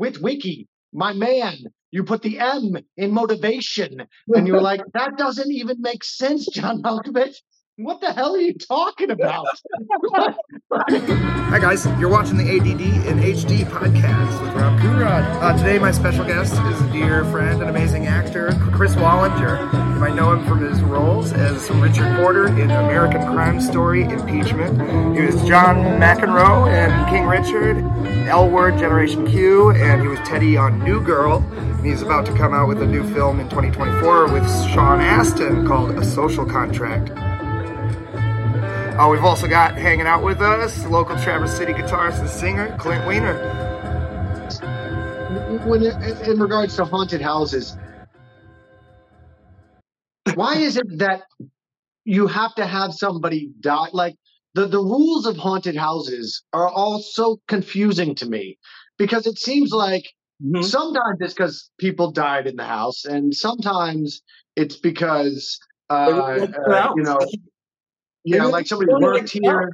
Witwicky, my man. You put the M in motivation, and you're like, that doesn't even make sense, John Malkovich. What the hell are you talking about? Hi guys, you're watching the ADD in HD podcast with Rob Coonrod. Uh, today my special guest is a dear friend and amazing actor, Chris Wallinger. You might know him from his roles as Richard Porter in American Crime Story Impeachment. He was John McEnroe in King Richard, L Word Generation Q, and he was Teddy on New Girl. And he's about to come out with a new film in 2024 with Sean Astin called A Social Contract. Uh, we've also got hanging out with us local Traverse City guitarist and singer Clint Weaner. when in regards to haunted houses, why is it that you have to have somebody die? Like the the rules of haunted houses are all so confusing to me because it seems like Mhm. sometimes it's because people died in the house, and sometimes it's because uh, uh, you know, They yeah, like somebody worked here.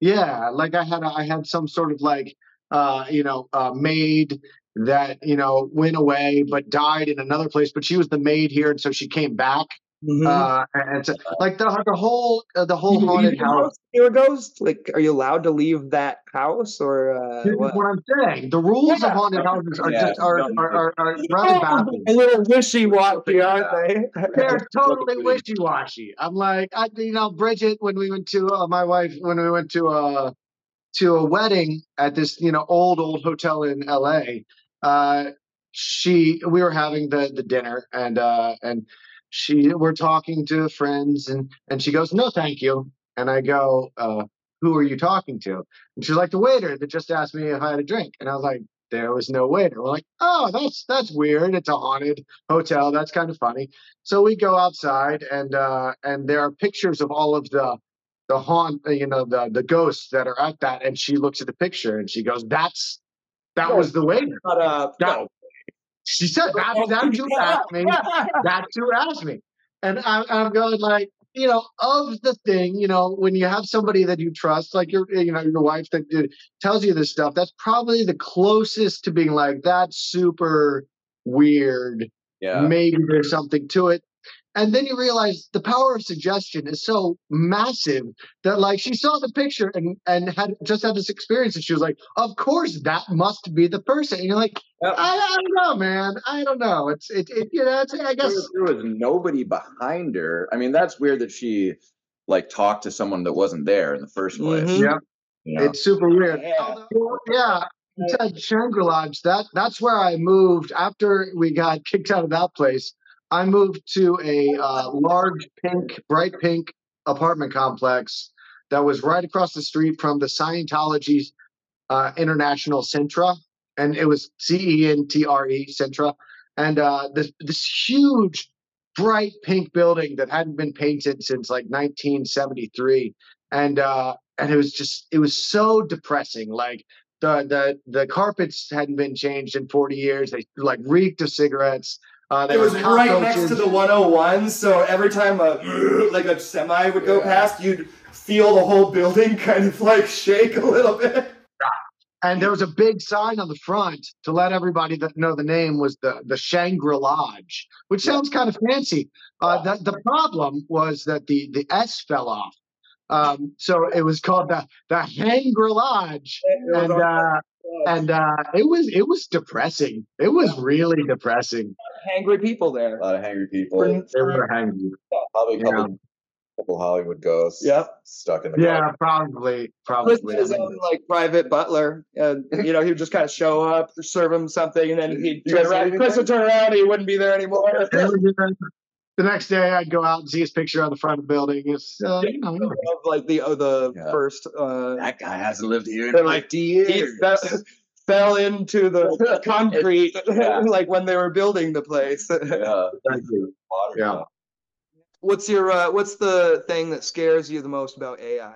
Yeah, like I had a, I had some sort of like uh, you know uh, maid that you know went away but died in another place, but she was the maid here, and so she came back. Mhm. Uh, and and so, like the the whole uh, the whole You haunted the house. near a ghost? Like, are you allowed to leave that house or uh, This is what? what I'm saying. The rules Yeah. of haunted houses are Yeah, just are don't- are, are, are rather baffling. A little wishy-washy, aren't they? They're totally wishy washy. I'm like, I, you know, Bridget, when we went to uh, my wife, when we went to a to a wedding at this, you know, old old hotel in L.A. Uh, she, we were having the the dinner, and uh, and she, we're talking to friends, and and she goes, no, thank you, and I go, uh, who are you talking to? And she's like, the waiter that just asked me if I had a drink, and I was like. There was no waiter. We're like, oh, that's that's weird. It's a haunted hotel. That's kind of funny. So we go outside, and uh, and there are pictures of all of the the haunt, uh, you know, the the ghosts that are at that. And she looks at the picture and she goes, "That's that was the waiter." But, uh, That, She said, "That that's who asked me. That's who asked me." And I'm I'm going like, you know, of the thing, you know, when you have somebody that you trust, like your you know your wife that tells you this stuff, that's probably the closest to being like that's super weird Yeah. maybe there's something to it. And then you realize the power of suggestion is so massive that like she saw the picture and and had just had this experience and she was like, of course that must be the person. And you're like, Yep. I, I don't know, man. I don't know. It's it, it you know, it's, I guess was, there was nobody behind her. I mean, that's weird that she like talked to someone that wasn't there in the first place. Mhm. yeah, You know? it's super weird. Yeah. Although, yeah. you said Shangri-La, that that's where I moved after we got kicked out of that place. I moved to a uh, large pink, bright pink apartment complex that was right across the street from the Scientology uh, International Centra, and it was C E N T R E Centra, and uh, this this huge, bright pink building that hadn't been painted since like 1973, and uh, and it was just it was so depressing. Like the the the carpets hadn't been changed in 40 years. They like reeked of cigarettes. Uh, there It was were right next to the 101, so every time a like a semi would go Yeah. past, you'd feel the whole building kind of like shake a little bit. And there was a big sign on the front to let everybody that know the name was the the Shangri Lodge, which sounds kind of fancy. Uh, the, the problem was that the the S fell off, um, so it was called the the Hangri Lodge, and uh, and uh, it was it was depressing. It was really depressing. Angry people there. A lot of hangry people. For- They were hangry. Probably a Yeah. couple, couple Hollywood ghosts. Yep. Stuck in the Yeah, probably, Chris probably. his own like private butler, and you know he would just kind of show up, serve him something, and then he'd turn around. Chris would turn around, and he wouldn't be there anymore. The next day, I'd go out and see his picture on the front of the building. It's uh, you know, of like the oh, the Yeah. first uh, That guy hasn't lived here They're in like, 50 he years. fe- fell into the concrete Yeah. like when they were building the place. yeah. Thank you. Water. Yeah. What's your uh, what's the thing that scares you the most about AI?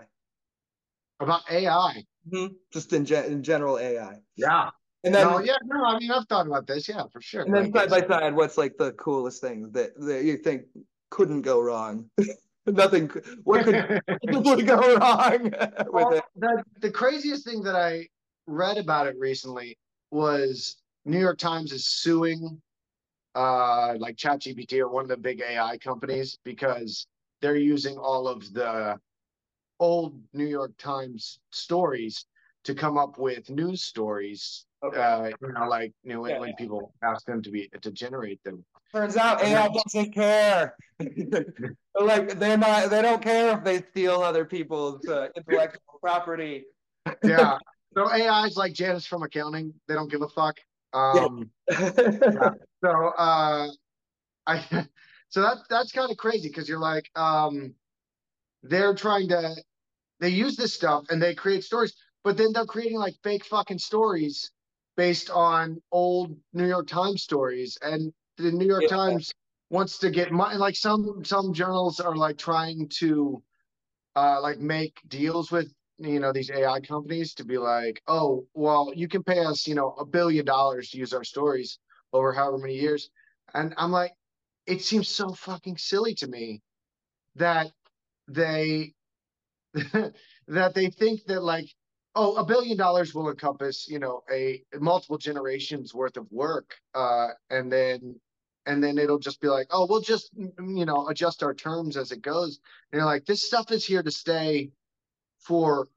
about AI. Mhm. Just in, gen- in general AI. Yeah. And then no, yeah, no, I mean, I've thought about this, yeah, for sure. and then side by side, what's like the coolest thing that, that you think couldn't go wrong? Nothing. What could possibly go wrong with well, it? the, the craziest thing that I read about it recently was New York Times is suing uh like ChatGPT or one of the big AI companies because they're using all of the old New York Times stories to come up with news stories. Okay. Uh, you know, like you know when, Yeah, when yeah. people ask them to be to generate them. Turns out AI doesn't care. like they're not. They don't care if they steal other people's uh, intellectual property. Yeah. so AI is like Janice from accounting. They don't give a fuck. Um, so uh i so that that's kind of crazy because you're like um they're trying to they use this stuff and they create stories but then they're creating like fake fucking stories based on old new york times stories and the new york Yeah. times wants to get money like some some journals are like trying to uh like make deals with you know these ai companies to be like oh well you can pay us you know a billion dollars to use our stories over however many years. And I'm like, it seems so fucking silly to me that they that they think that like, oh, a billion dollars will encompass, you know, a multiple generations worth of work. Uh and then and then it'll just be like, oh, we'll just you know adjust our terms as it goes. And you're like, this stuff is here to stay for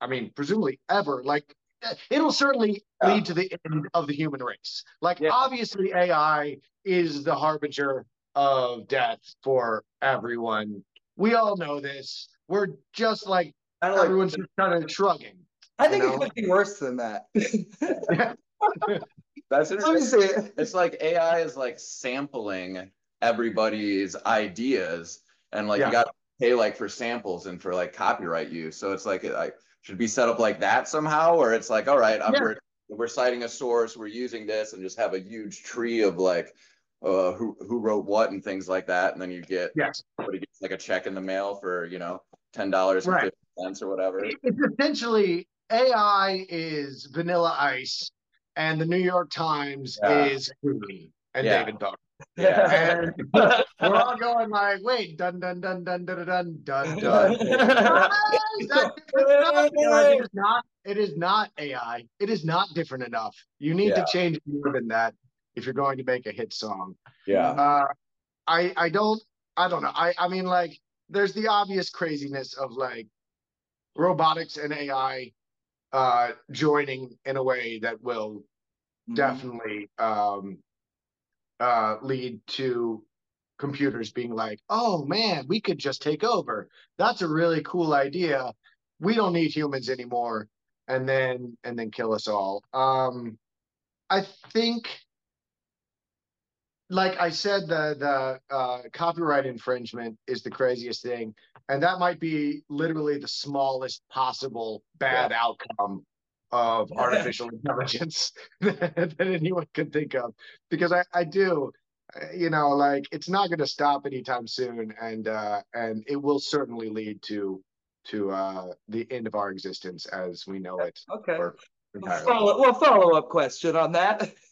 I mean, presumably ever. Like eh, it'll certainly Yeah. lead to the end of the human race. Like Yeah. obviously AI is the harbinger of death for everyone. We all know this. We're just like Kind of like everyone's just kind of shrugging. I think You it could be worse than that. that's Let me interesting. see it. It's like AI is like sampling everybody's ideas, and like Yeah. you got to pay like for samples and for like copyright use. So it's like it like should be set up like that somehow, or it's like all right, I'm, Yeah. we're we're citing a source, we're using this, and just have a huge tree of like uh who who wrote what and things like that, and then you get Yes. somebody gets like a check in the mail for you know ten dollars and Right. Cents or whatever. It's essentially AI is Vanilla Ice, and the New York Times Yeah. is Clooney and Yeah. David Duck. Yeah. And we're all going like, wait, dun dun dun dun dun dun dun dun. dun. Is that different enough? You're like, it is not. It is not AI. It is not different enough. You need Yeah. to change more than that if you're going to make a hit song. Yeah. Uh, I I don't I don't know. I I mean like there's the obvious craziness of like robotics and AI uh joining in a way that will Mm-hmm. definitely um uh lead to computers being like, "Oh man, we could just take over. That's a really cool idea. We don't need humans anymore." And then and then kill us all. Um I think like I said, the the uh, copyright infringement is the craziest thing, and that might be literally the smallest possible bad outcome of artificial intelligence that anyone could think of. Because I I do, uh, you know, like it's not going to stop anytime soon, and uh, and it will certainly lead to to uh, the end of our existence as we know it. Okay. Well, follow, well, follow up question on that.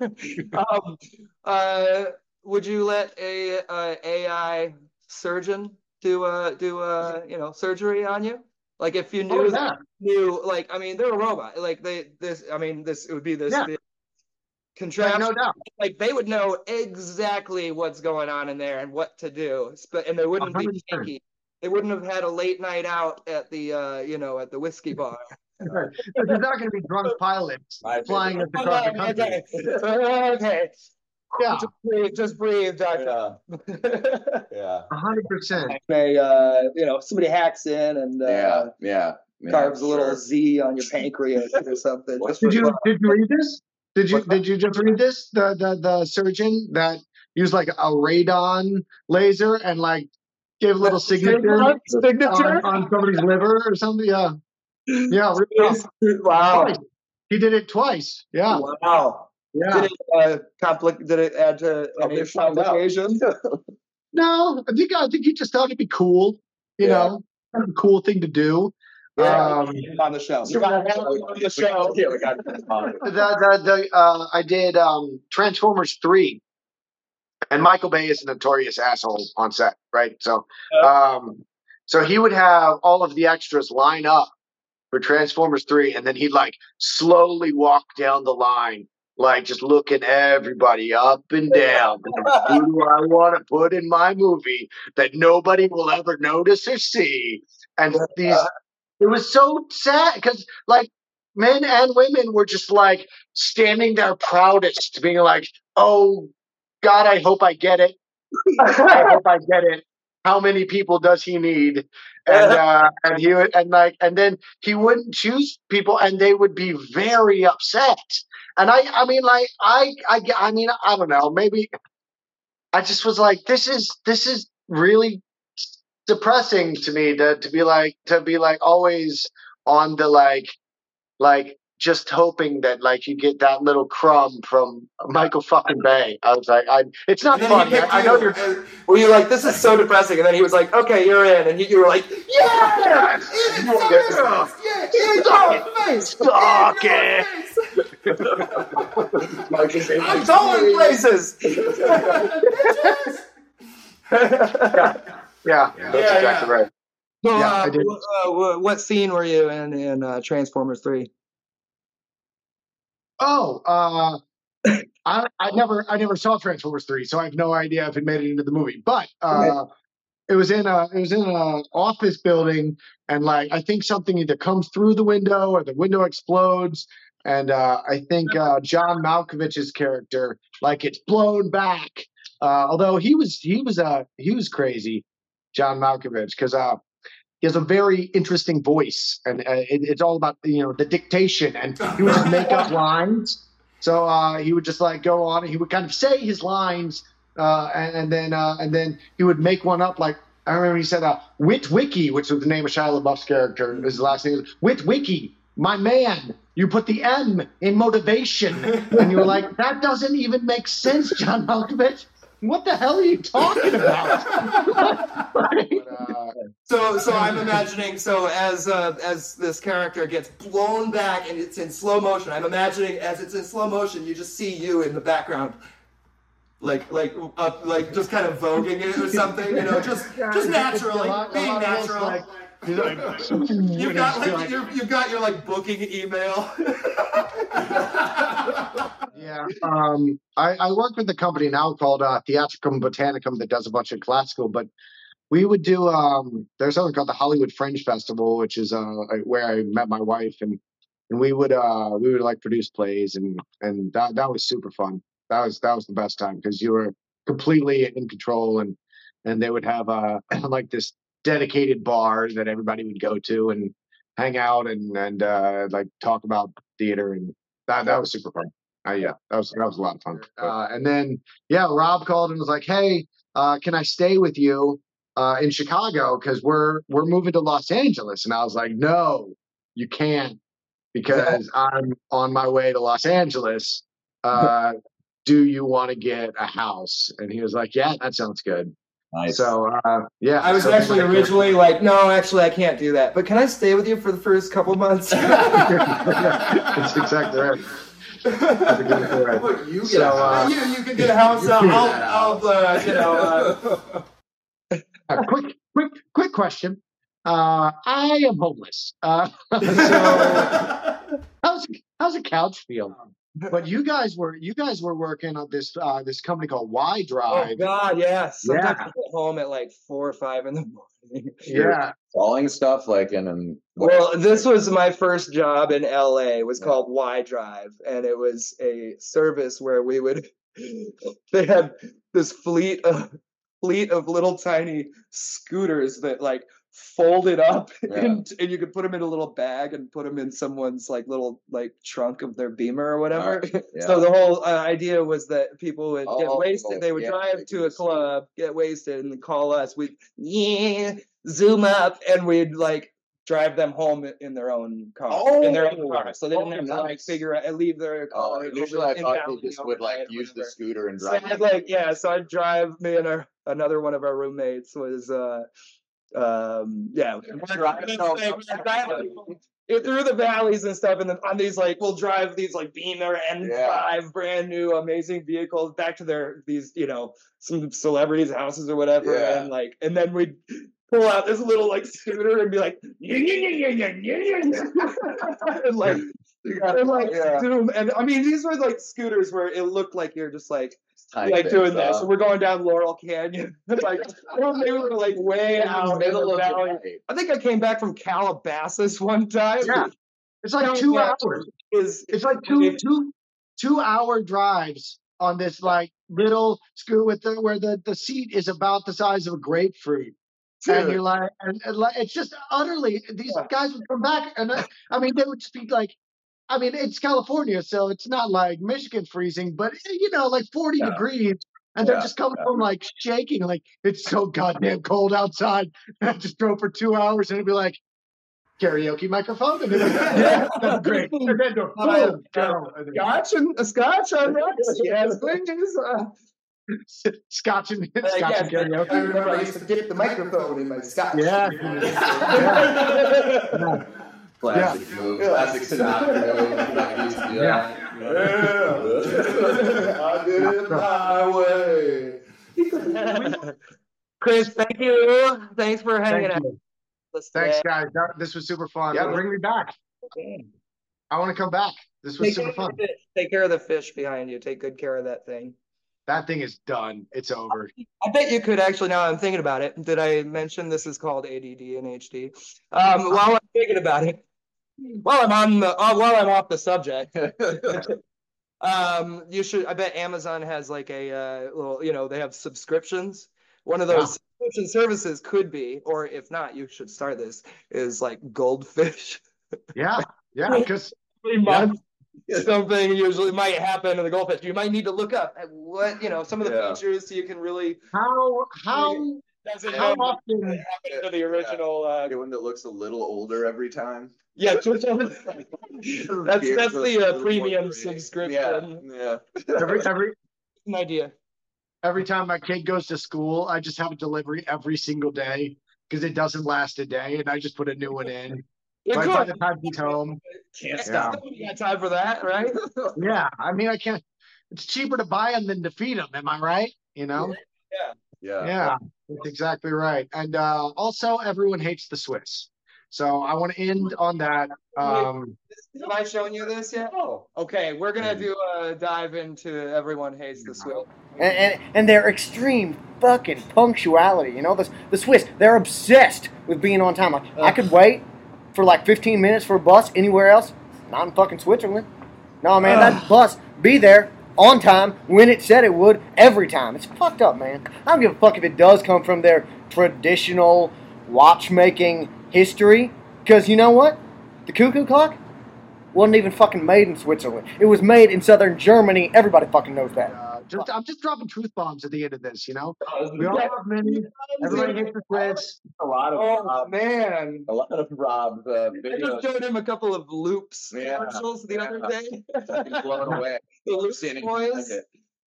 um, uh, would you let a, uh AI surgeon do a do uh you know surgery on you? Like if you knew Oh, that yeah. knew like I mean they're a robot like they this I mean this it would be this Yeah. big Like, contraption no doubt. like they would know exactly what's going on in there and what to do Sp- and they wouldn't be 100%. shaky. They wouldn't have had a late night out at the uh you know at the whiskey bar. Right. There's not going to be drunk pilots flying us favorite. across the country. okay. okay. Yeah, Just breathe, just breathe, doctor. Yeah. Yeah. a hundred percent. may uh, you know somebody hacks in and uh, Yeah. Yeah. yeah, carves a little sure. Z on your pancreas or something. Did you fun. did you read this? Did you did you just read this? The the the surgeon that used like a radon laser and like gave a little signature on, Signature. on somebody's liver or something. Yeah, yeah. read wow. Twice. He did it twice. Yeah, Wow. yeah. Did it uh, compli- Did it add to any they complications? No, I think I think he just thought it'd be cool. You Yeah. know, kind of a cool thing to do. Yeah, Um, on the show. You got on the show. Yeah, we got it. the the, the uh, I did um, Transformers three, and Michael Bay is a notorious asshole on set, right? So, um, so he would have all of the extras line up for for Transformers three, and then he'd like slowly walk down the line, like just looking everybody up and down. Who do I want to put in my movie that nobody will ever notice or see? And these, it was so sad because like men and women were just like standing their proudest, being like, "Oh God, I hope I get it. I hope I get it. How many people does he need?" And uh, and he would and like and then he wouldn't choose people, and they would be very upset. And I, I mean, like I, I, I mean, I don't know. Maybe I just was like, this is this is really depressing to me to to be like to be like always on the like like just hoping that like you get that little crumb from Michael fucking Bay. I was like, I it's not And then he funny. I, I know you, you're Were you like, this is so depressing? And then he was like, okay, you're in. And you, you were like, yeah! It's Yeah. Yeah, it's on face! Suck It's it. face! I'm going places! yeah, yeah, that's Yeah, exactly right. So, Yeah, uh, I did. wh- uh, wh- what scene were you in in uh, Transformers Three? Oh, uh, I, I never, I never saw Transformers three, so I have no idea if it made it into the movie. But uh, it was in a, it was in a office building, and like I think something either comes through the window or the window explodes, and uh, I think uh, John Malkovich's character like it's blown back. Uh, although he was, he was, uh, he was crazy, John Malkovich, because uh, he has a very interesting voice, and uh, it, it's all about you know the dictation, and he would just make up lines. So uh, he would just like go on, and he would kind of say his lines, uh, and, and then uh, and then he would make one up. Like I remember he said, uh, "Witwicky," which was the name of Shia LaBeouf's character. His last name is Witwicky. My man, you put the M in motivation, and you were like, that doesn't even make sense, John Malkovich. What the hell are you talking about? But, uh, So, so I'm imagining. So as uh, as this character gets blown back and it's in slow motion, I'm imagining as it's in slow motion, you just see you in the background, like like up, like just kind of voguing it or something. You know, just just naturally lot- being lot of us, natural. like, like, You've got like, like- you've got your like booking email. Yeah. Um, I, I work with a company now called uh, Theatricum Botanicum that does a bunch of classical, but we would do um, there's something called the Hollywood Fringe Festival, which is uh, where I met my wife, and and we would uh, we would like produce plays, and and that that was super fun. That was that was the best time because you were completely in control, and and they would have uh like this dedicated bar that everybody would go to and hang out and and uh, like talk about theater, and that that was super fun. Uh, yeah, that was that was a lot of fun. Uh, and then yeah, Rob called and was like, "Hey, uh, can I stay with you uh, in Chicago? Because we're we're moving to Los Angeles." And I was like, "No, you can't, because I'm on my way to Los Angeles. Uh, do you want to get a house?" And he was like, "Yeah, that sounds good." Nice. So uh, yeah, I was so actually like, originally like, no, actually, I can't do that. But can I stay with you for the first couple months? That's exactly right. That's exactly right. Look, you, So, uh, you, you can get a house. I'll, I'll, I'll uh, you know. Uh, A quick, quick, quick question. Uh, I am homeless. Uh, so how's how's a couch feel? But you guys were you guys were working on this uh, this company called Y Drive. oh Drive. God, yes. Sometimes Yeah. I get home at like four or five in the morning. yeah, Falling stuff like in an Well, this was my first job in LA. It was called Y Drive, and it was a service where we would. They had this fleet of fleet of little tiny scooters that like folded up, Yeah. and, and you could put them in a little bag and put them in someone's like little like trunk of their Beamer or whatever. yeah. So the whole uh, idea was that people would get Oh, wasted. They would yeah, drive to a club, get wasted, and call us. We'd yeah, zoom up, and we'd like drive them home in their own car, in their own Oh, car, so they didn't oh, have to like figure out leave their car Oh, car. usually I thought they just would like use the scooter and So drive. I'd like yeah, so I'd drive me and our another one of our roommates was uh um yeah Drive- no, no. it- through the valleys and stuff and then on these like we'll drive these like Beamer M5 Yeah. brand new amazing vehicles back to their these you know some celebrities houses or whatever Yeah. and like and then we'd pull out this little like scooter and be like, and like, and like Yeah. zoom. And I mean, these were like scooters where it looked like you're just like Type like it, doing this. So we're going down Laurel Canyon. like they were like way in the out in the valley. I think I came back from Calabasas one time. Yeah. It's like two hours. Is It's like two two two hour drives on this like little scooter with the where the, the seat is about the size of a grapefruit. And you're like, and, and like, it's just utterly. These Yeah. guys would come back, and uh, I mean, they would speak like, I mean, it's California, so it's not like Michigan freezing, but eh, you know, like 40 Yeah. degrees, and they're Yeah, just coming yeah. from like shaking, like it's so goddamn cold outside. And I just drove for two hours, and it'd be like karaoke microphone, and they're like, yeah, that's great. And then the boom, go, and then- Scotch and a scotch on rocks. Yes, please. Uh, Scotch and Uh, Scotch yes, and karaoke. I remember I used to dip the microphone in my scotch. Yeah. Classic move. Classic Sinatra move. Like, he used to do that. Yeah. I did it my way. Chris, thank you. Thanks for hanging Thank out. you. with us Thanks, today. guys. That, this was super fun. Yeah. Bring me back. I want to come back. This was Take super fun. take care of the fish behind you. Take good care of that thing. That thing is done. It's over. I bet you could actually. Now I'm thinking about it. Did I mention this is called ADD and HD? Um, while I'm thinking about it, while I'm on the, uh, while I'm off the subject, um, you should. I bet Amazon has like a uh, little. You know, they have subscriptions. One of those subscription services could be, or if not, you should start this. Is like goldfish. Yeah. Yeah. Because Three months. Something usually might happen in the goldfish. You might need to look up at what you know some of the Yeah. features so you can really how how doesn't how know what often happened to the original. Uh, The one that looks a little older every time. yeah, that's that's the uh, premium subscription. Yeah. Yeah. every every An idea. every time my kid goes to school, I just have a delivery every single day because it doesn't last a day, and I just put a new one in. You're Right by good. the time he's home. Can't Yeah. stop. You got time for that, right? Yeah. I mean, I can't. It's cheaper to buy them than to feed them. Am I right? You know. Yeah. Yeah, Yeah. that's exactly right. And uh, also, everyone hates the Swiss. So I want to end on that. Um, Have I shown you this yet? Oh, okay. We're gonna do a dive into everyone hates the Swiss. and, and, and their extreme fucking punctuality. You know, the, the Swiss, they're obsessed with being on time. Like, I could wait for like 15 minutes for a bus anywhere else, not in fucking Switzerland. No, man, that bus be there on time when it said it would every time. It's fucked up, man. I don't give a fuck if it does come from their traditional watchmaking history, because you know what? The cuckoo clock wasn't even fucking made in Switzerland. It was made in southern Germany. Everybody fucking knows that. Uh, just, I'm just dropping truth bombs at the end of this. You know, we all have many. Everybody hates the Swiss. A lot of Oh Rob, man. a lot of Rob's uh, I videos just showed him a couple of loops Yeah. commercials the other day. fucking blown away. the Loops boys.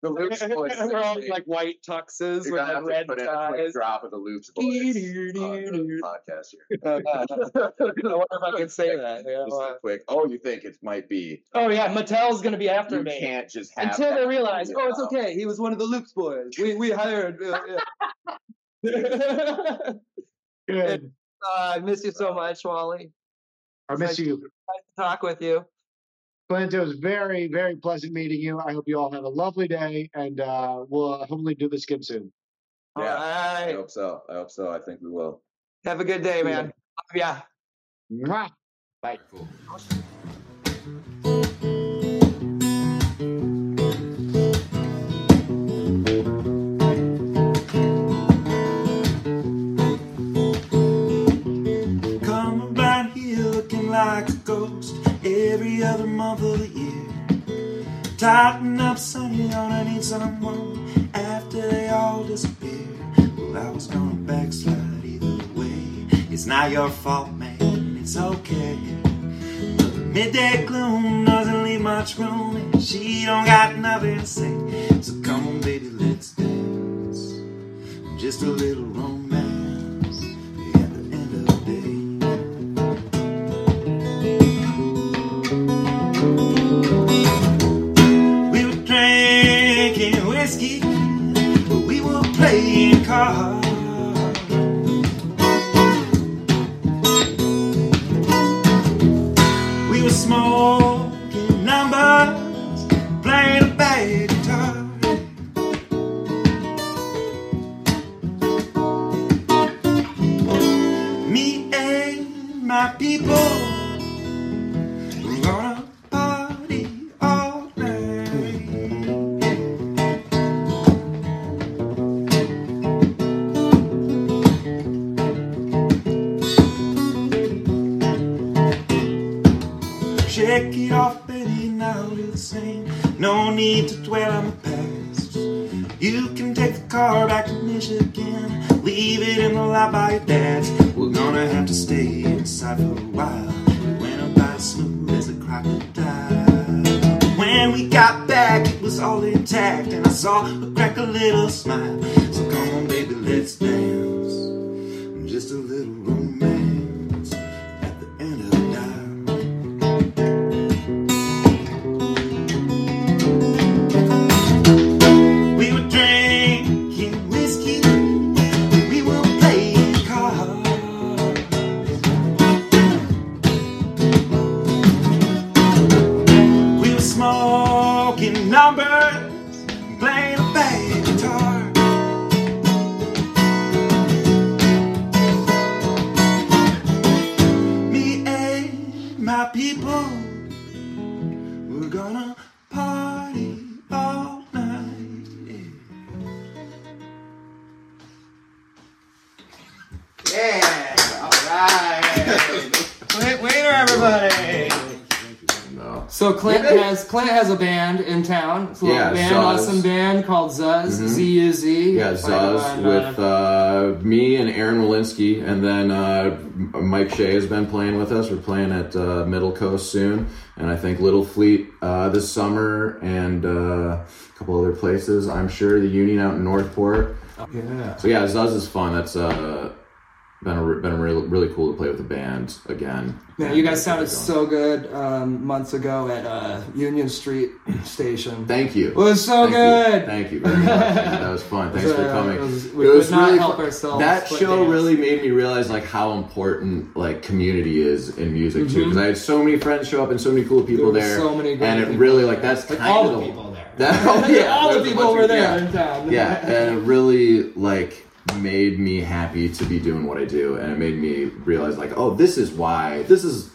Like it. The Loops boys. They're all like white tuxes You're with gonna like to red put in a quick ties. drop of the Loops boys on the podcast here. I wonder if I can say that. you know, Just uh, a quick. Oh, you think it might be? Oh yeah, Mattel's gonna be after You me can't just have until they realize, oh, it's okay. He was one of the Loops boys. We we hired. Uh, yeah. Good. uh, I miss you so much, Wally. I miss you. Nice to talk with you. Clint, it was very, very pleasant meeting you. I hope you all have a lovely day, and uh, we'll uh, hopefully do this again soon. All Yeah. I hope so. I hope so. I think we will. Have a good day, man. Yeah. Mwah. Bye. Come about here looking like a ghost every other month of the year. Tighten up, sonny, gonna need someone after they all disappear. Well, I was gonna backslide either way. It's not your fault, man, it's okay. But the midday gloom doesn't leave much room, and she don't got nothing to say. So come on, baby, let's dance. Just a little romance whiskey, called Zuz. Z U Z. Yeah, Zuz with uh, me and Aaron Walensky, and then uh, Mike Shea has been playing with us. We're playing at uh, Middle Coast soon, and I think Little Fleet uh, this summer, and uh, a couple other places. I'm sure the Union out in Northport. Yeah. So yeah, Zuz is fun. That's uh, been a, been a really really cool to play with the band again. Man, you guys sounded so good um, months ago at uh, Union Street Station. Thank you. It was so Thank good. You. Thank you very much. That was fun. Thanks for Uh, coming. it was- we could not help fun. ourselves That show dance. really made me realize like how important like community is in music too. Mhm. Because I had so many friends show up and so many cool people There there. so many great and it people really like that's Like kind all of the people there. That, oh, yeah, all the people bunch were there yeah. in town. Yeah, and it really like made me happy to be doing what I do, and it made me realize like, oh, this is why this is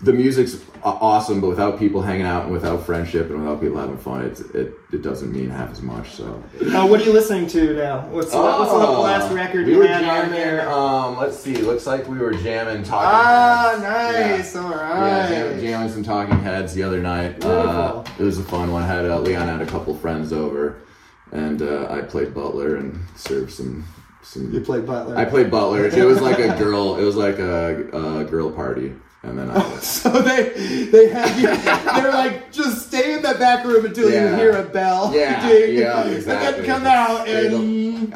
the music's awesome, but without people hanging out and without friendship and without people having fun, it it, it doesn't mean half as much. So. Uh, what are you listening to now? What's, the what's the last record we you had on jamming, there? Um, let's see. Looks like we were jamming talking. Ah, Heads. nice. All Yeah, jam- right. jamming some Talking Heads the other night. Uh, it was a fun one. I had uh, Leon had a couple friends over, and uh, I played Butler and served some some. You played Butler. I played Butler. It was like a girl. It was like a, a girl party, and then I. So they they had you. They're like just stay in that back room until Yeah. you hear a bell. Yeah, ding, yeah, And exactly. then come out and the-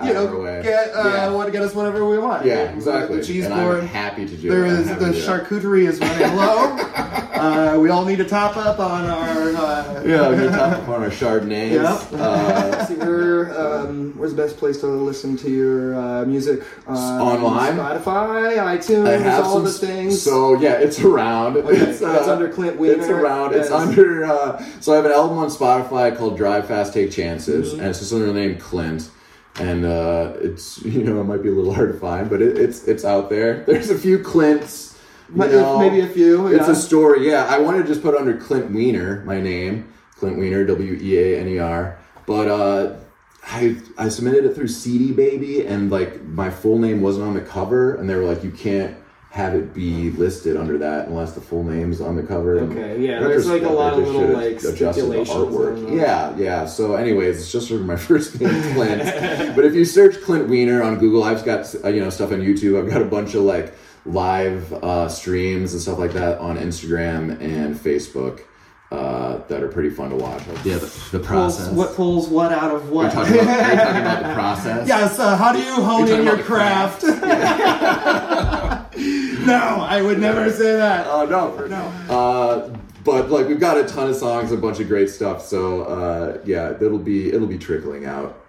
you know get uh, Yeah. want to get us whatever we want. yeah, exactly. The cheese and I'm board. happy to do There it. I'm is the to do it. charcuterie is running low. uh, we all need to top up on our. Uh, Yeah, we need to top up on our Chardonnays. Yep. Uh, See, where, um, where's the best place to listen to your uh, music? Uh, Online? Spotify, iTunes, all some, the things. So yeah, it's around. Okay, It's, that's under Clint Weaner. It's around. It's under. Uh, so I have an album on Spotify called Drive Fast, Take Chances, Mm-hmm. and it's just under the name Clint. And uh, it's you know it might be a little hard to find, but it, it's it's out there. There's a few Clints. But know. maybe a few. It's yeah. a story. Yeah, I wanted to just put under Clint Weaner my name, Clint Weaner, W E A N E R. But uh, I I submitted it through CD Baby, and like my full name wasn't on the cover, and they were like, you can't have it be listed under that unless the full name's on the cover. Okay, yeah, there's, like, a lot of little, like, stipulations artwork. Yeah, yeah. So, anyways, it's just sort of my first name, Clint. but if you search Clint Weaner on Google, I've got uh, you know stuff on YouTube. I've got a bunch of like live uh, streams and stuff like that on Instagram and Facebook uh, that are pretty fun to watch. Yeah, the, the Pulls, process. what pulls what out of Are you what? talking about, are you talking about the process? yes. Uh, how do you hone in your about the craft? no, I would never say that. Oh no, for, no. Uh, but like we've got a ton of songs, a bunch of great stuff. So uh, yeah, it'll be it'll be trickling out.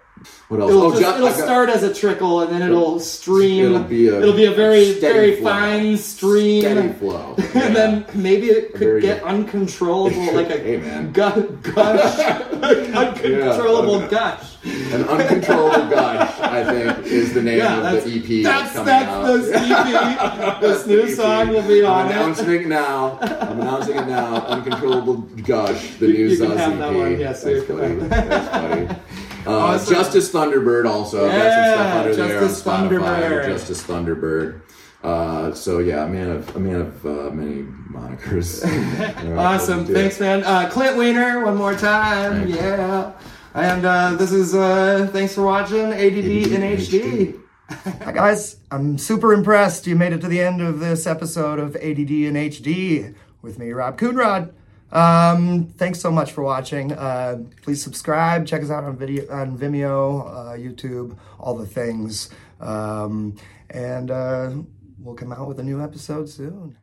What else? It'll, oh, just, Ju- it'll start as a trickle and then it'll stream. It'll be a it'll be a very very flow. fine stream. steady flow. Yeah. And then maybe it could get good. uncontrollable, like a Hey, gu- gush, uncontrollable okay. gush. An uncontrollable gush, I think, is the name Yeah, of that's the EP that's coming that's out. this EP. this new song will be on I'm it. announcing it now. I'm announcing it now. Uncontrollable Gush, the new You Zuz have EP. that one, yes, That's funny. That's funny. Uh, Awesome. Justice Thunderbird also. I've got some stuff under there on Justice Spotify. Thunderbird. Justice Thunderbird. Uh, so yeah, a man of a man of uh, many monikers. Awesome. Thanks, man. Uh, Clint Weaner, one more time. Thanks. Yeah. And uh, this is uh, thanks for watching ADD in HD. Hi guys, I'm super impressed you made it to the end of this episode of ADD in HD with me, Rob Coonrod. Um, thanks so much for watching. Uh, please subscribe. Check us out on video on Vimeo, uh, YouTube, all the things. Um, and uh, we'll come out with a new episode soon.